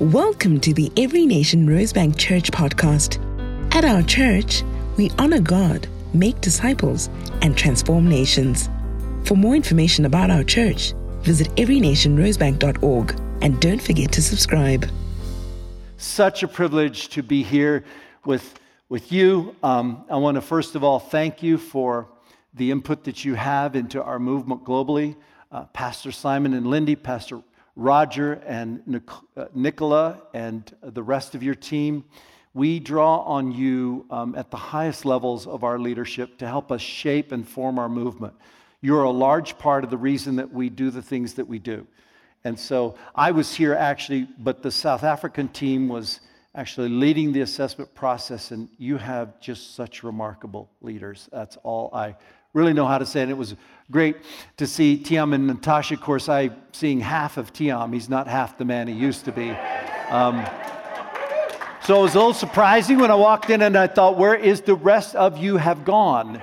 Welcome to the Every Nation Rosebank Church podcast. At our church, we honor God, make disciples, and transform nations. For more information about our church, visit everynationrosebank.org and don't forget to subscribe. Such a privilege to be here with, with you. Um, I want to first of all thank you for the input that you have into our movement globally. Uh, Pastor Simon and Lindy, Pastor Roger and uh, Nicola and the rest of your team. We draw on you um, at the highest levels of our leadership to help us shape and form our movement. You're a large part of the reason that we do the things that we do. And so I was here actually, but the South African team was actually leading the assessment process, and you have just such remarkable leaders. That's all I really know how to say. And it was great to see Tiam and Natasha. Of course, I seeing half of Tiam. He's not half the man he used to be. Um, so it was a little surprising when I walked in and I thought, where is the rest of you have gone?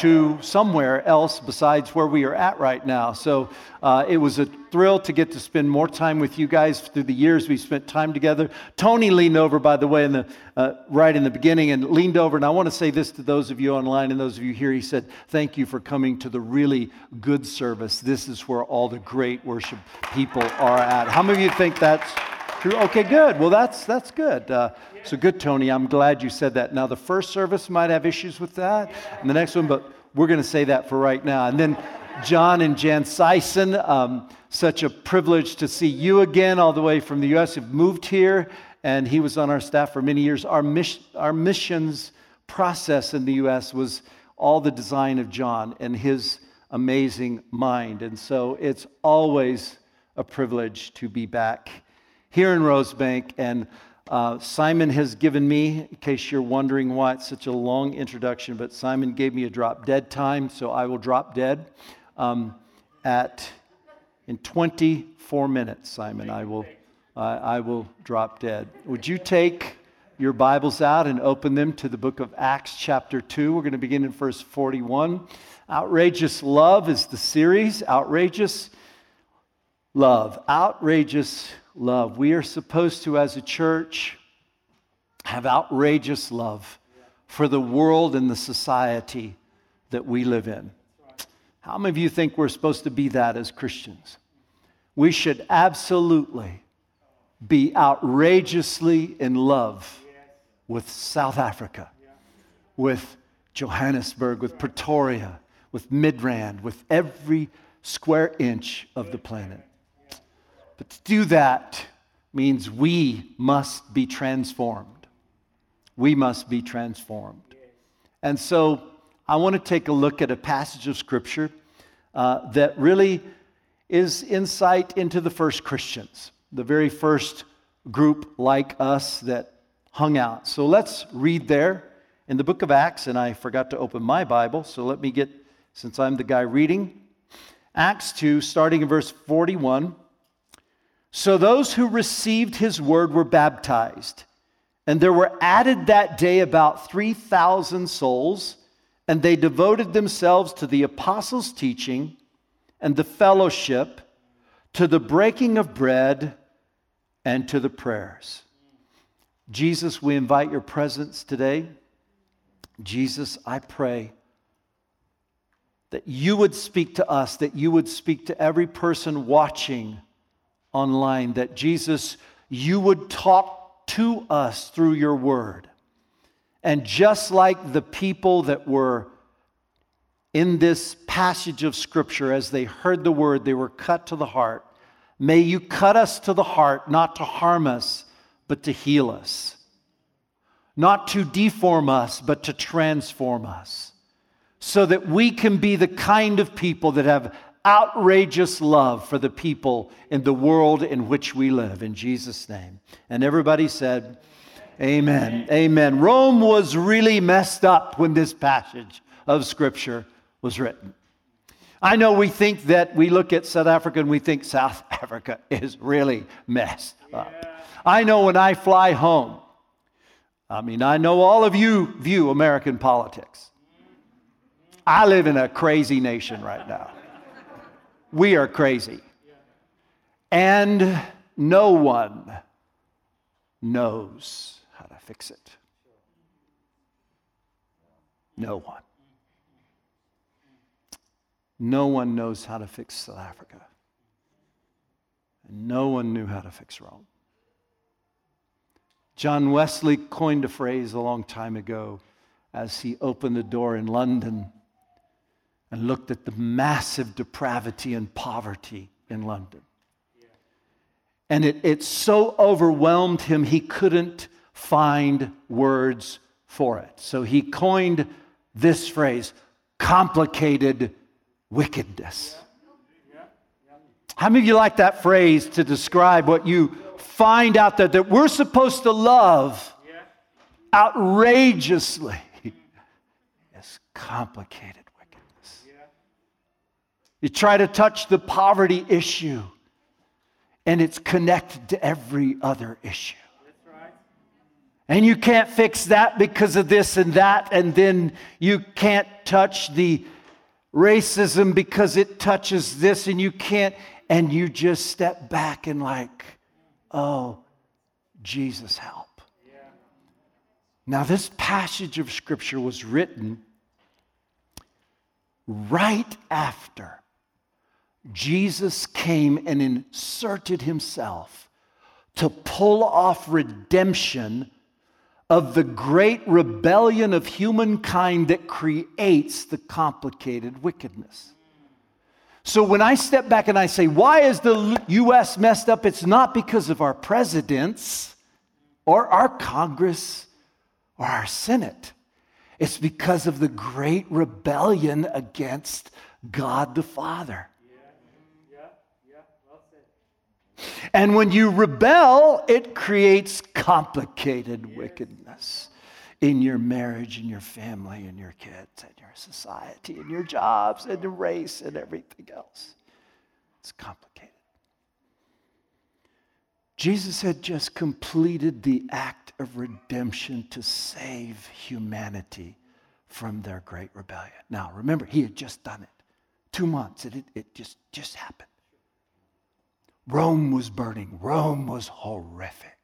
To somewhere else besides where we are at right now. So uh, it was a thrill to get to spend more time with you guys through the years we spent time together. Tony leaned over, by the way, in the, uh, right in the beginning and leaned over. And I want to say this to those of you online and those of you here. He said, Thank you for coming to the really good service. This is where all the great worship people are at. How many of you think that's true? Okay, good. Well, that's, that's good. Uh, so good, Tony. I'm glad you said that. Now, the first service might have issues with that, and the next one, but we're going to say that for right now. And then John and Jan Sison, um, such a privilege to see you again, all the way from the U.S. You've moved here, and he was on our staff for many years. Our, mission, our missions process in the U.S. was all the design of John and his amazing mind. And so it's always a privilege to be back here in Rosebank and uh, Simon has given me, in case you're wondering why it's such a long introduction, but Simon gave me a drop dead time, so I will drop dead um, at in 24 minutes. Simon, I will, I will drop dead. Would you take your Bibles out and open them to the book of Acts, chapter 2? We're going to begin in verse 41. Outrageous Love is the series. Outrageous Love. Outrageous love. We are supposed to, as a church, have outrageous love for the world and the society that we live in. How many of you think we're supposed to be that as Christians? We should absolutely be outrageously in love with South Africa, with Johannesburg, with Pretoria, with Midrand, with every square inch of the planet. But to do that means we must be transformed. We must be transformed. And so I want to take a look at a passage of Scripture uh, that really is insight into the first Christians, the very first group like us that hung out. So let's read there in the book of Acts, and I forgot to open my Bible, so let me get, since I'm the guy reading, Acts 2, starting in verse 41. So those who received his word were baptized. And there were added that day about 3,000 souls, and they devoted themselves to the apostles' teaching and the fellowship, to the breaking of bread, and to the prayers. Jesus, we invite your presence today. Jesus, I pray that you would speak to us, that you would speak to every person watching online that Jesus, you would talk to us through your word. And just like the people that were in this passage of Scripture, as they heard the word, they were cut to the heart. May you cut us to the heart, not to harm us, but to heal us. Not to deform us, but to transform us. So that we can be the kind of people that have outrageous love for the people in the world in which we live. In Jesus' name. And everybody said, Amen. Amen. Rome was really messed up when this passage of Scripture was written. I know we think that we look at South Africa and we think South Africa is really messed up. I know when I fly home, I mean, I know all of you view American politics. I live in a crazy nation right now we are crazy. And no one knows how to fix it. No one. No one knows how to fix South Africa. And no one knew how to fix Rome. John Wesley coined a phrase a long time ago as he opened the door in London and looked at the massive depravity and poverty in London. And it, it so overwhelmed him, he couldn't find words for it. So he coined this phrase complicated wickedness. How many of you like that phrase to describe what you find out that, that we're supposed to love outrageously? It's complicated. You try to touch the poverty issue, and it's connected to every other issue. And you can't fix that because of this and that, and then you can't touch the racism because it touches this, and you can't, and you just step back and, like, oh, Jesus, help. Now, this passage of scripture was written right after Jesus came and inserted himself to pull off redemption of the great rebellion of humankind that creates the complicated wickedness. So when I step back and I say, why is the US messed up? It's not because of our presidents or our Congress or our Senate. It's because of the great rebellion against God the Father. And when you rebel, it creates complicated wickedness in your marriage and your family and your kids and your society and your jobs and the race and everything else. It's complicated. Jesus had just completed the act of redemption to save humanity from their great rebellion. Now, remember, he had just done it. Two months, it, it just, just happened. Rome was burning. Rome was horrific.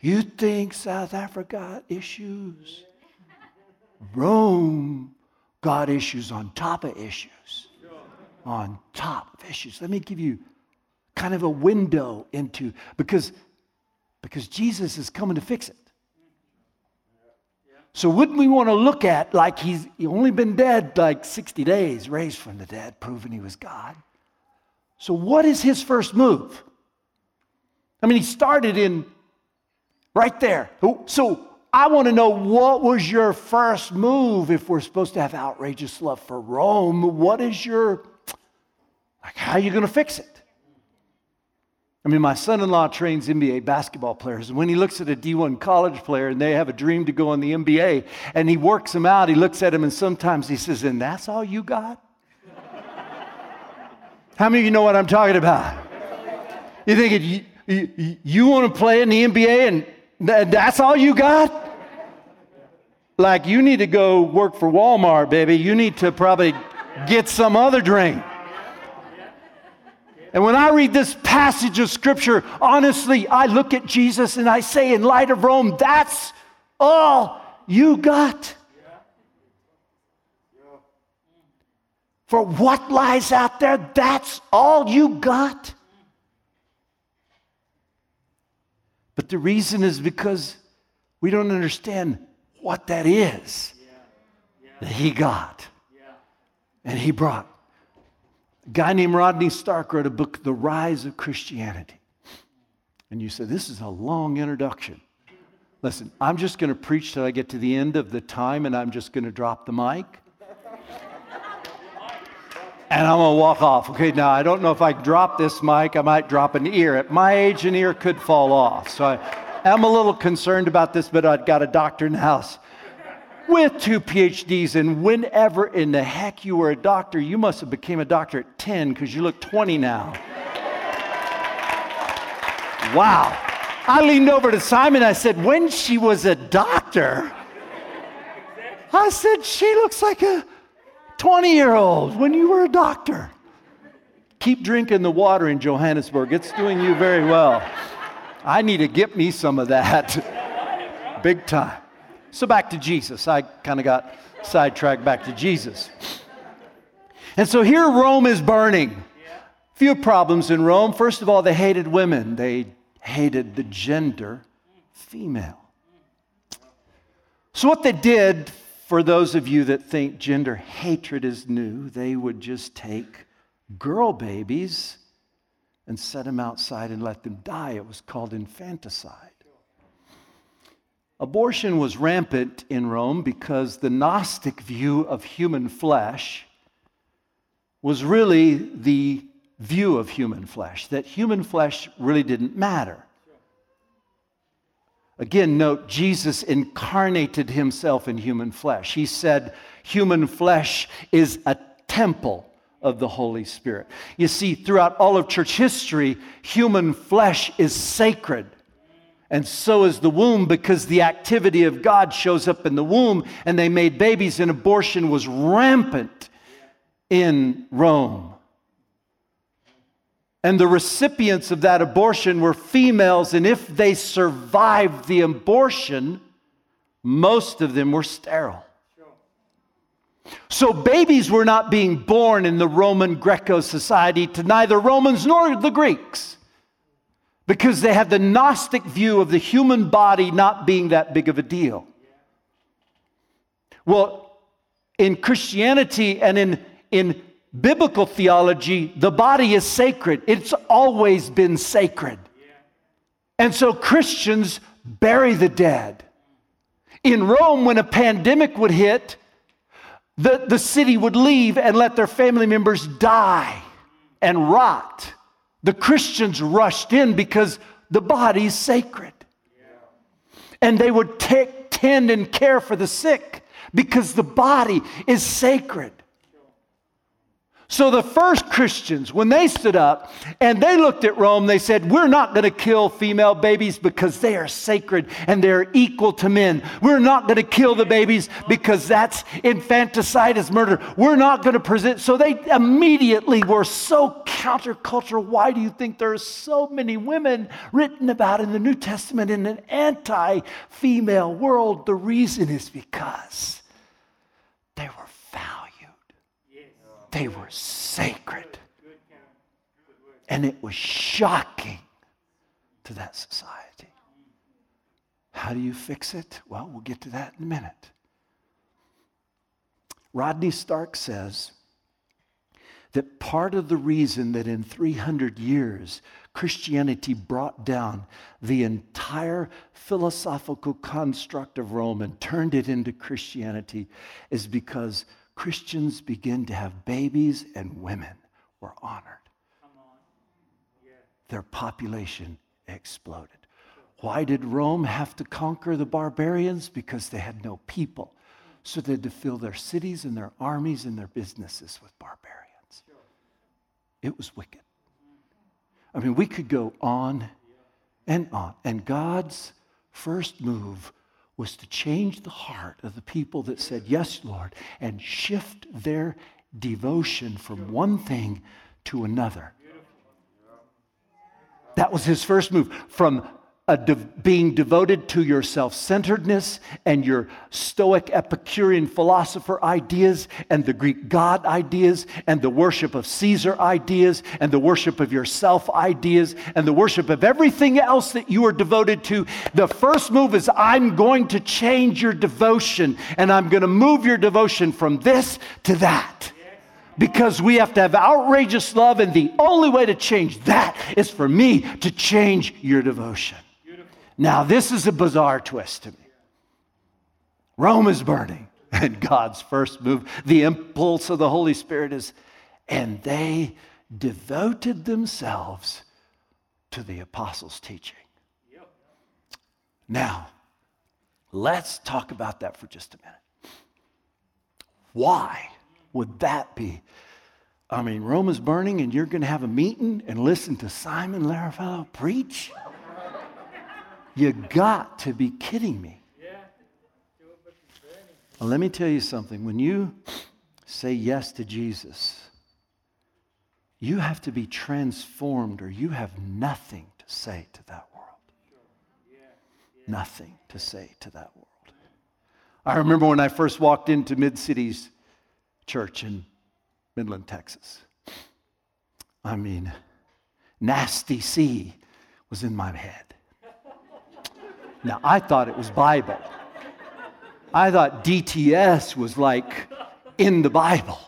You think South Africa got issues? Rome got issues on top of issues. On top of issues. Let me give you kind of a window into because because Jesus is coming to fix it. So wouldn't we want to look at like he's only been dead like 60 days, raised from the dead, proving he was God? So, what is his first move? I mean, he started in right there. So, I want to know what was your first move if we're supposed to have outrageous love for Rome? What is your, like, how are you going to fix it? I mean, my son in law trains NBA basketball players. And when he looks at a D1 college player and they have a dream to go in the NBA and he works them out, he looks at them and sometimes he says, And that's all you got? How many of you know what I'm talking about? You think you, you, you want to play in the NBA and that's all you got? Like, you need to go work for Walmart, baby. You need to probably get some other drink. And when I read this passage of scripture, honestly, I look at Jesus and I say, in light of Rome, that's all you got. For what lies out there, that's all you got. But the reason is because we don't understand what that is that he got and he brought. A guy named Rodney Stark wrote a book, The Rise of Christianity. And you said, This is a long introduction. Listen, I'm just going to preach till I get to the end of the time and I'm just going to drop the mic and I'm gonna walk off. Okay, now I don't know if I drop this mic, I might drop an ear. At my age, an ear could fall off. So I am a little concerned about this, but I've got a doctor in the house with two PhDs. And whenever in the heck you were a doctor, you must have became a doctor at 10 because you look 20 now. Wow. I leaned over to Simon. I said, when she was a doctor, I said, she looks like a 20 year old when you were a doctor. Keep drinking the water in Johannesburg, it's doing you very well. I need to get me some of that. Big time. So back to Jesus. I kind of got sidetracked back to Jesus. And so here Rome is burning. Few problems in Rome. First of all, they hated women, they hated the gender female. So, what they did, for those of you that think gender hatred is new, they would just take girl babies and set them outside and let them die. It was called infanticide. Abortion was rampant in Rome because the Gnostic view of human flesh was really the view of human flesh, that human flesh really didn't matter. Again, note Jesus incarnated himself in human flesh. He said, Human flesh is a temple of the Holy Spirit. You see, throughout all of church history, human flesh is sacred. And so is the womb because the activity of God shows up in the womb, and they made babies, and abortion was rampant in Rome. And the recipients of that abortion were females, and if they survived the abortion, most of them were sterile. So babies were not being born in the Roman Greco society to neither Romans nor the Greeks because they had the Gnostic view of the human body not being that big of a deal. Well, in Christianity and in, in biblical theology, the body is sacred. It's always been sacred. And so Christians bury the dead. In Rome, when a pandemic would hit, the, the city would leave and let their family members die and rot. The Christians rushed in because the body's sacred. And they would take, tend and care for the sick because the body is sacred. So the first Christians, when they stood up and they looked at Rome, they said, We're not going to kill female babies because they are sacred and they're equal to men. We're not going to kill the babies because that's infanticide is murder. We're not going to present. So they immediately were so countercultural. Why do you think there are so many women written about in the New Testament in an anti female world? The reason is because they were they were sacred. And it was shocking to that society. How do you fix it? Well, we'll get to that in a minute. Rodney Stark says that part of the reason that in 300 years Christianity brought down the entire philosophical construct of Rome and turned it into Christianity is because Christians begin to have babies and women were honored. Their population exploded. Why did Rome have to conquer the barbarians? Because they had no people. So they had to fill their cities and their armies and their businesses with barbarians. It was wicked. I mean, we could go on and on. And God's first move was to change the heart of the people that said, Yes, Lord, and shift their devotion from one thing to another. That was his first move from de- being devoted to your self centeredness and your Stoic Epicurean philosopher ideas and the Greek God ideas and the worship of Caesar ideas and the worship of yourself ideas and the worship of everything else that you are devoted to. The first move is I'm going to change your devotion and I'm going to move your devotion from this to that because we have to have outrageous love, and the only way to change that is for me to change your devotion. Now, this is a bizarre twist to me. Rome is burning, and God's first move, the impulse of the Holy Spirit is, and they devoted themselves to the apostles' teaching. Now, let's talk about that for just a minute. Why would that be? I mean, Rome is burning, and you're going to have a meeting and listen to Simon Lerefolo preach? You got to be kidding me. Well, let me tell you something. When you say yes to Jesus, you have to be transformed or you have nothing to say to that world. nothing to say to that world. I remember when I first walked into Mid Cities Church in Midland, Texas. I mean, nasty C was in my head. Now, I thought it was Bible. I thought DTS was like in the Bible.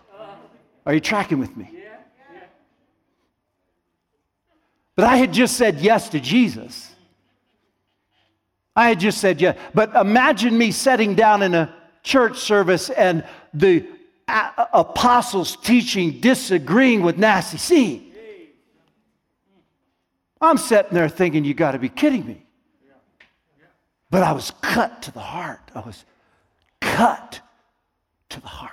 Are you tracking with me? But I had just said yes to Jesus. I had just said yes. But imagine me sitting down in a church service and the apostles teaching disagreeing with nasty C. I'm sitting there thinking, you got to be kidding me. But I was cut to the heart. I was cut to the heart.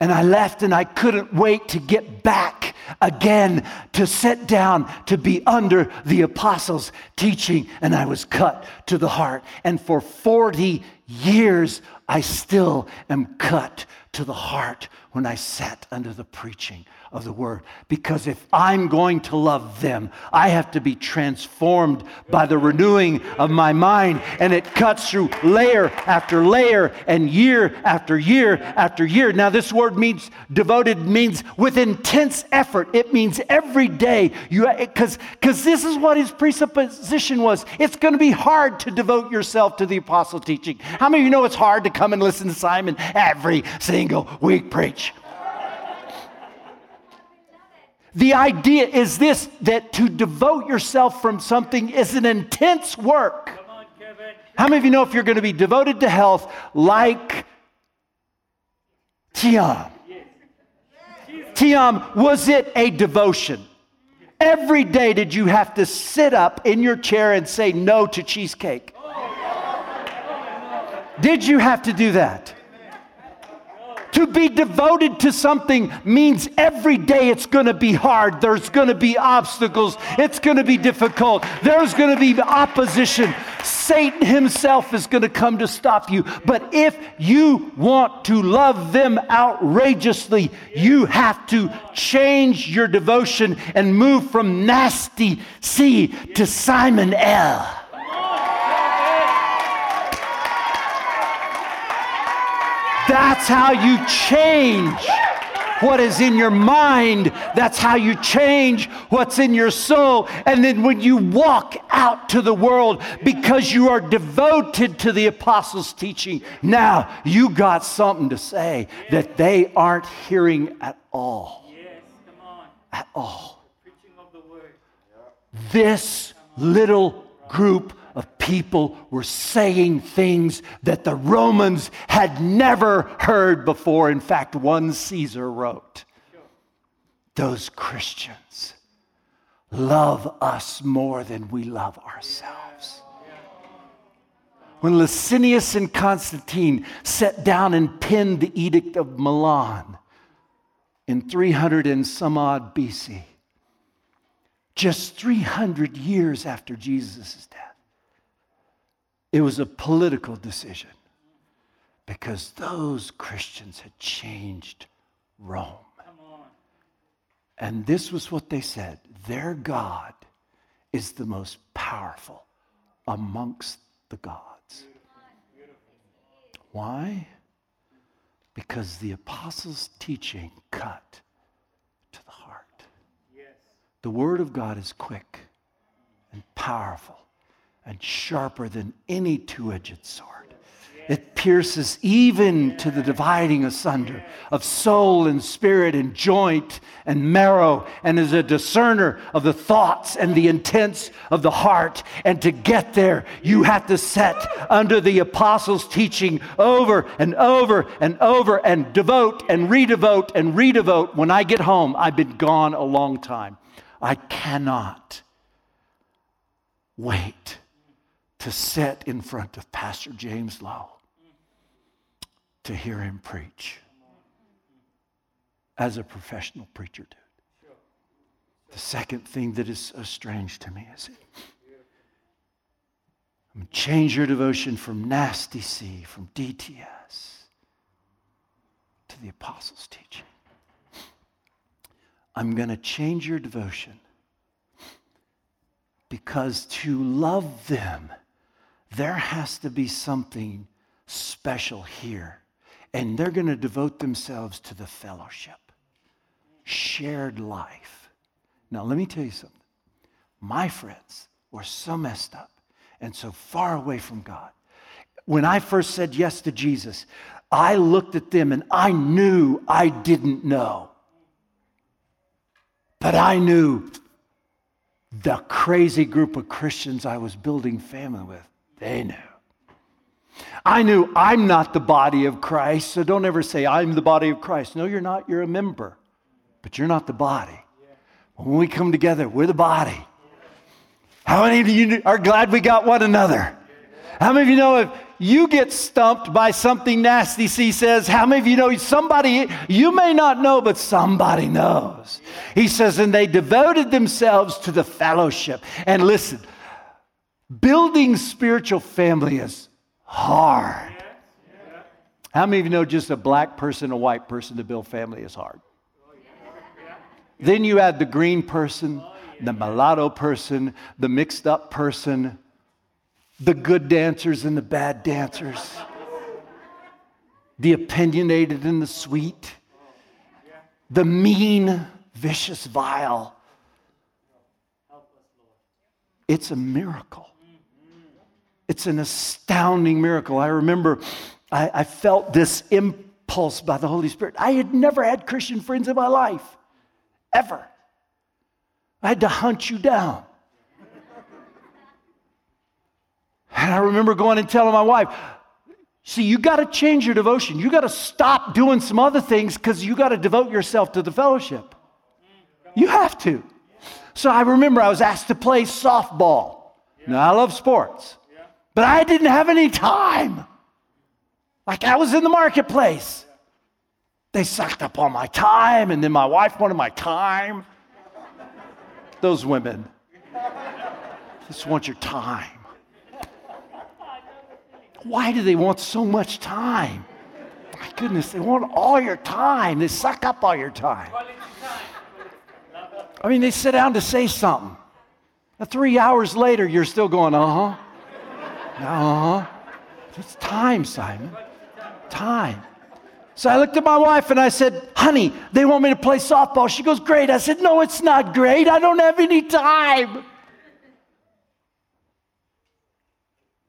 And I left and I couldn't wait to get back again to sit down to be under the apostles' teaching. And I was cut to the heart. And for 40 years, I still am cut to the heart when I sat under the preaching of the word. Because if I'm going to love them, I have to be transformed by the renewing of my mind. And it cuts through layer after layer and year after year after year. Now, this word means devoted means with intense effort. It means every day. You eh, because because this is what his presupposition was. It's going to be hard to devote yourself to the apostle teaching. How many of you know it's hard to come and listen to Simon every single week preach? The idea is this that to devote yourself from something is an intense work. On, How many of you know if you're going to be devoted to health like Tiam? Tiam, was it a devotion? Every day did you have to sit up in your chair and say no to cheesecake? Did you have to do that? To be devoted to something means every day it's going to be hard. There's going to be obstacles. It's going to be difficult. There's going to be opposition. Satan himself is going to come to stop you. But if you want to love them outrageously, you have to change your devotion and move from nasty C to Simon L. That's how you change what is in your mind. That's how you change what's in your soul. And then when you walk out to the world because you are devoted to the apostles' teaching, now you got something to say that they aren't hearing at all. At all. This little group of people were saying things that the Romans had never heard before. In fact, one Caesar wrote, Those Christians love us more than we love ourselves. When Licinius and Constantine sat down and penned the Edict of Milan in 300 and some odd BC, just 300 years after Jesus' death, it was a political decision because those Christians had changed Rome. And this was what they said their God is the most powerful amongst the gods. Why? Because the apostles' teaching cut to the heart. The word of God is quick and powerful and sharper than any two edged sword. It pierces even to the dividing asunder of soul and spirit and joint and marrow and is a discerner of the thoughts and the intents of the heart. And to get there, you have to set under the apostles' teaching over and over and over and devote and redevote and redevote. When I get home, I've been gone a long time. I cannot wait to sit in front of Pastor James Lowe to hear him preach as a professional preacher did. The second thing that is so strange to me is it. I'm change your devotion from nasty C, from DTS, to the apostles' teaching. I'm going to change your devotion Because to love them, there has to be something special here. And they're going to devote themselves to the fellowship, shared life. Now, let me tell you something. My friends were so messed up and so far away from God. When I first said yes to Jesus, I looked at them and I knew I didn't know. But I knew the crazy group of Christians I was building family with, they knew. I knew I'm not the body of Christ, so don't ever say, I'm the body of Christ. No, you're not. You're a member, but you're not the body. When we come together, we're the body. How many of you are glad we got one another? How many of you know if you get stumped by something nasty, he says, How many of you know somebody, you may not know, but somebody knows? He says, And they devoted themselves to the fellowship. And listen, building spiritual family is hard. How many of you know just a black person, a white person to build family is hard? Then you add the green person, the mulatto person, the mixed up person, the good dancers and the bad dancers, the opinionated and the sweet, the mean, vicious, vile. It's a miracle. It's an astounding miracle. I remember I, I, felt this impulse by the Holy Spirit. I had never had Christian friends in my life, ever. I had to hunt you down. And I remember going and telling my wife, see, you got to change your devotion. You got to stop doing some other things because you got to devote yourself to the fellowship. You have to. So I remember I was asked to play softball. Now, I love sports. But I didn't have any time. Like I was in the marketplace. They sucked up all my time, and then my wife wanted my time. Those women just want your time. Why do they want so much time? My goodness, they want all your time. They suck up all your time. I mean, they sit down to say something. three hours later, you're still going, uh huh. Uh huh. It's time, Simon. Time. So I looked at my wife and I said, honey, they want me to play softball. She goes, great. I said, no, it's not great. I don't have any time.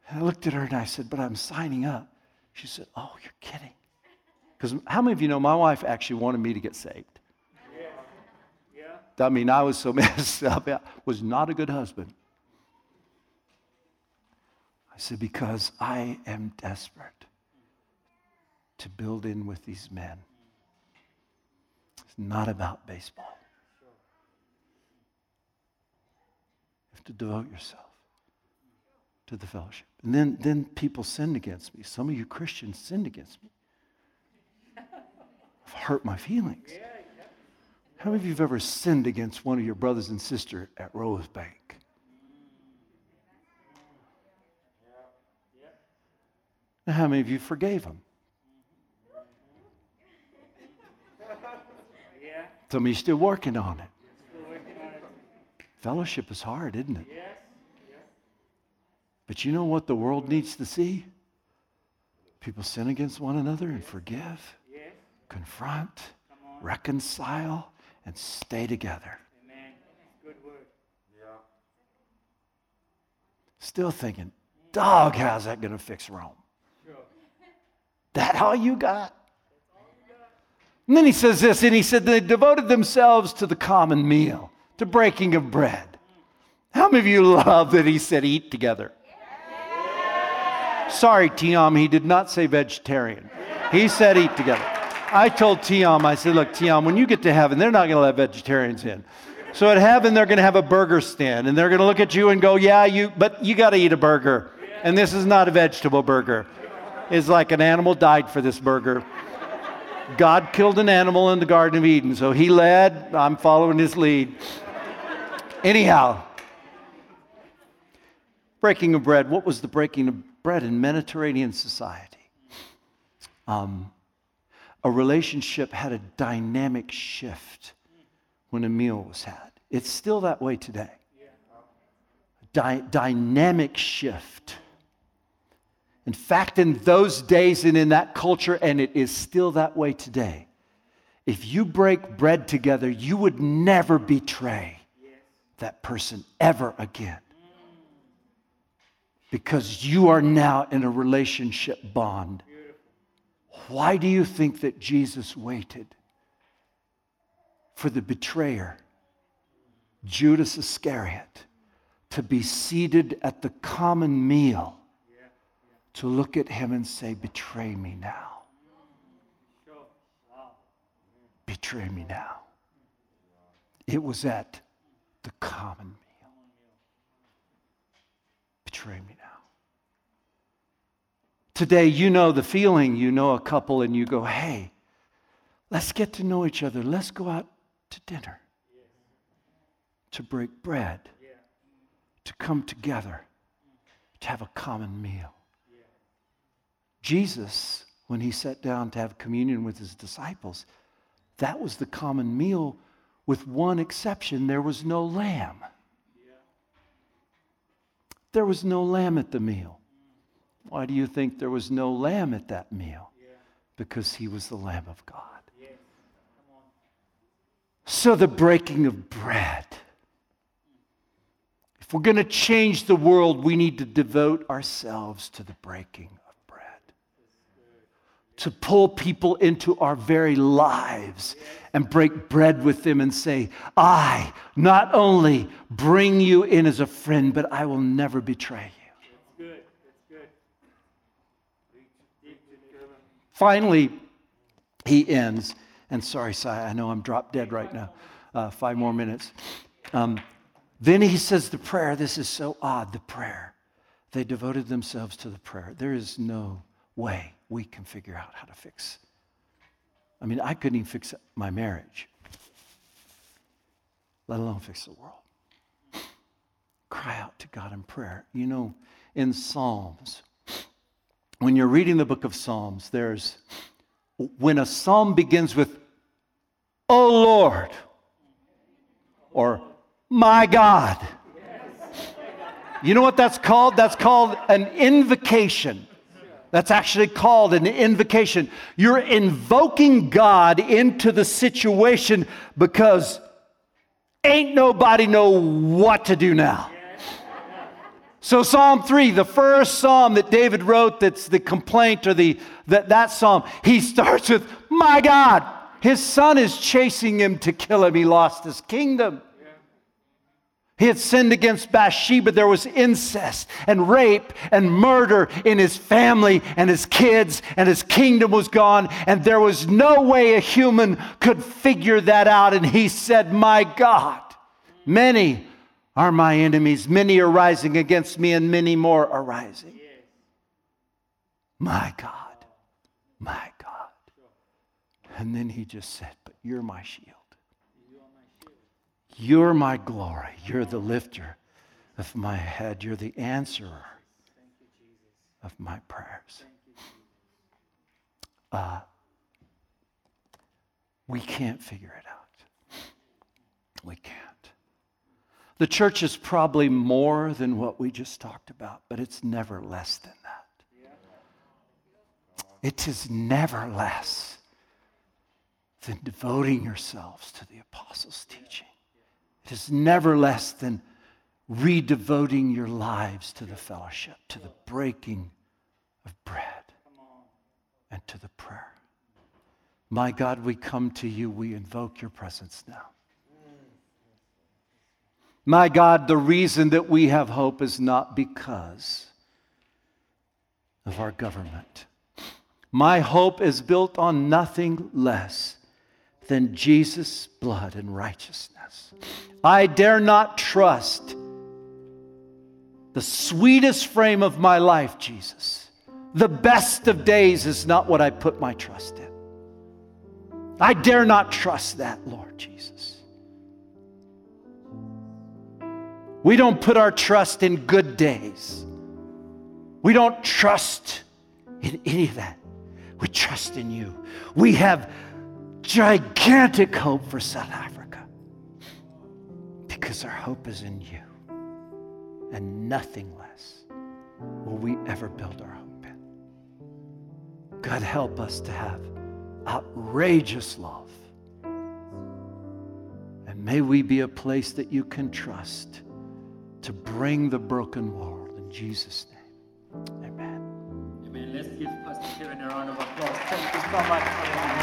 And I looked at her and I said, but I'm signing up. She said, oh, you're kidding. Because how many of you know my wife actually wanted me to get saved? Yeah. Yeah. I mean, I was so messed up. I was not a good husband. I said, Because I am desperate to build in with these men. It's not about baseball. You have to devote yourself to the fellowship. And then, then people sinned against me. Some of you Christians sinned against me. I've hurt my feelings. How many of you have ever sinned against one of your brothers and sister at Rosebank? Now, how many of you forgave him? Some of you still working on it. Fellowship is hard, isn't it? But you know what the world needs to see? People sin against one another and forgive, confront, reconcile, and stay together. Still thinking, dog, how's that going to fix Rome? That all you got? And then he says this, and he said they devoted themselves to the common meal, to breaking of bread. How many of you love that he said eat together? Sorry, Tiam, he did not say vegetarian. He said eat together. I told Tiam, I said, look, Tiam, when you get to heaven, they're not going to let vegetarians in. So at heaven, they're going to have a burger stand, and they're going to look at you and go, yeah, you, but you got to eat a burger. And this is not a vegetable burger is like an animal died for this burger. God killed an animal in the Garden of Eden, so he led, I'm following his lead. Anyhow, breaking of bread. What was the breaking of bread in Mediterranean society? Um, a relationship had a dynamic shift when a meal was had. It's still that way today. dy- dynamic shift. In fact, in those days and in that culture, and it is still that way today, if you break bread together, you would never betray that person ever again. Because you are now in a relationship bond. Why do you think that Jesus waited for the betrayer, Judas Iscariot, to be seated at the common meal to look at him and say, Betray me now? Betray me now. It was at the common meal. Betray me now. Today, you know the feeling. You know a couple, and you go, hey, let's get to know each other. Let's go out to dinner, to break bread, to come together, to have a common meal. Jesus, when he sat down to have communion with his disciples, that was the common meal, with one exception there was no lamb. There was no lamb at the meal. Why do you think there was no lamb at that meal? Because he was the Lamb of God. So the breaking of bread. If we're going to change the world, we need to devote ourselves to the breaking to pull people into our very lives and break bread with them and say, I not only bring you in as a friend, but I will never betray you. Finally, he ends, and sorry, Si, I know I'm drop dead right now. Uh, five more minutes. Um, then he says the prayer. This is so odd, the prayer. They devoted themselves to the prayer. There is no way we can figure out how to fix. I mean, I couldn't even fix my marriage, let alone fix the world. Cry out to God in prayer. You know, in Psalms, when you're reading the book of Psalms, there's when a psalm begins with, Oh Lord, or My God. You know what that's called? That's called an invocation. That's actually called an invocation. You're invoking God into the situation because ain't nobody know what to do now. So Psalm 3, the first psalm that David wrote that's the complaint or the that, that psalm, he starts with, "My God, his son is chasing him to kill him. He lost his kingdom." He had sinned against Bathsheba. There was incest and rape and murder in his family and his kids, and his kingdom was gone. And there was no way a human could figure that out. And he said, My God, many are my enemies. Many are rising against me, and many more are rising. My God, my God. And then he just said, But you're my shield. You're my glory. You're the lifter of my head. You're the answerer of my prayers. Uh, we can't figure it out. We can't. The church is probably more than what we just talked about, but it's never less than that. It is never less than devoting yourselves to the apostles' teaching. It is never less than redevoting your lives to the fellowship, to the breaking of bread, and to the prayer. My God, we come to you, we invoke your presence now. My God, the reason that we have hope is not because of our government. My hope is built on nothing less than Jesus' blood and righteousness. I dare not trust the sweetest frame of my life, Jesus. The best of days is not what I put my trust in. I dare not trust that, Lord Jesus. We don't put our trust in good days. We don't trust in any of that. We trust in you. We have gigantic hope for South Africa because our hope is in you and nothing less will we ever build our hope in. God, help us to have outrageous love. And may we be a place that you can trust to bring the broken world. In Jesus' name, amen. Amen. Let's give Pastor Karen a round of applause. Thank you so much for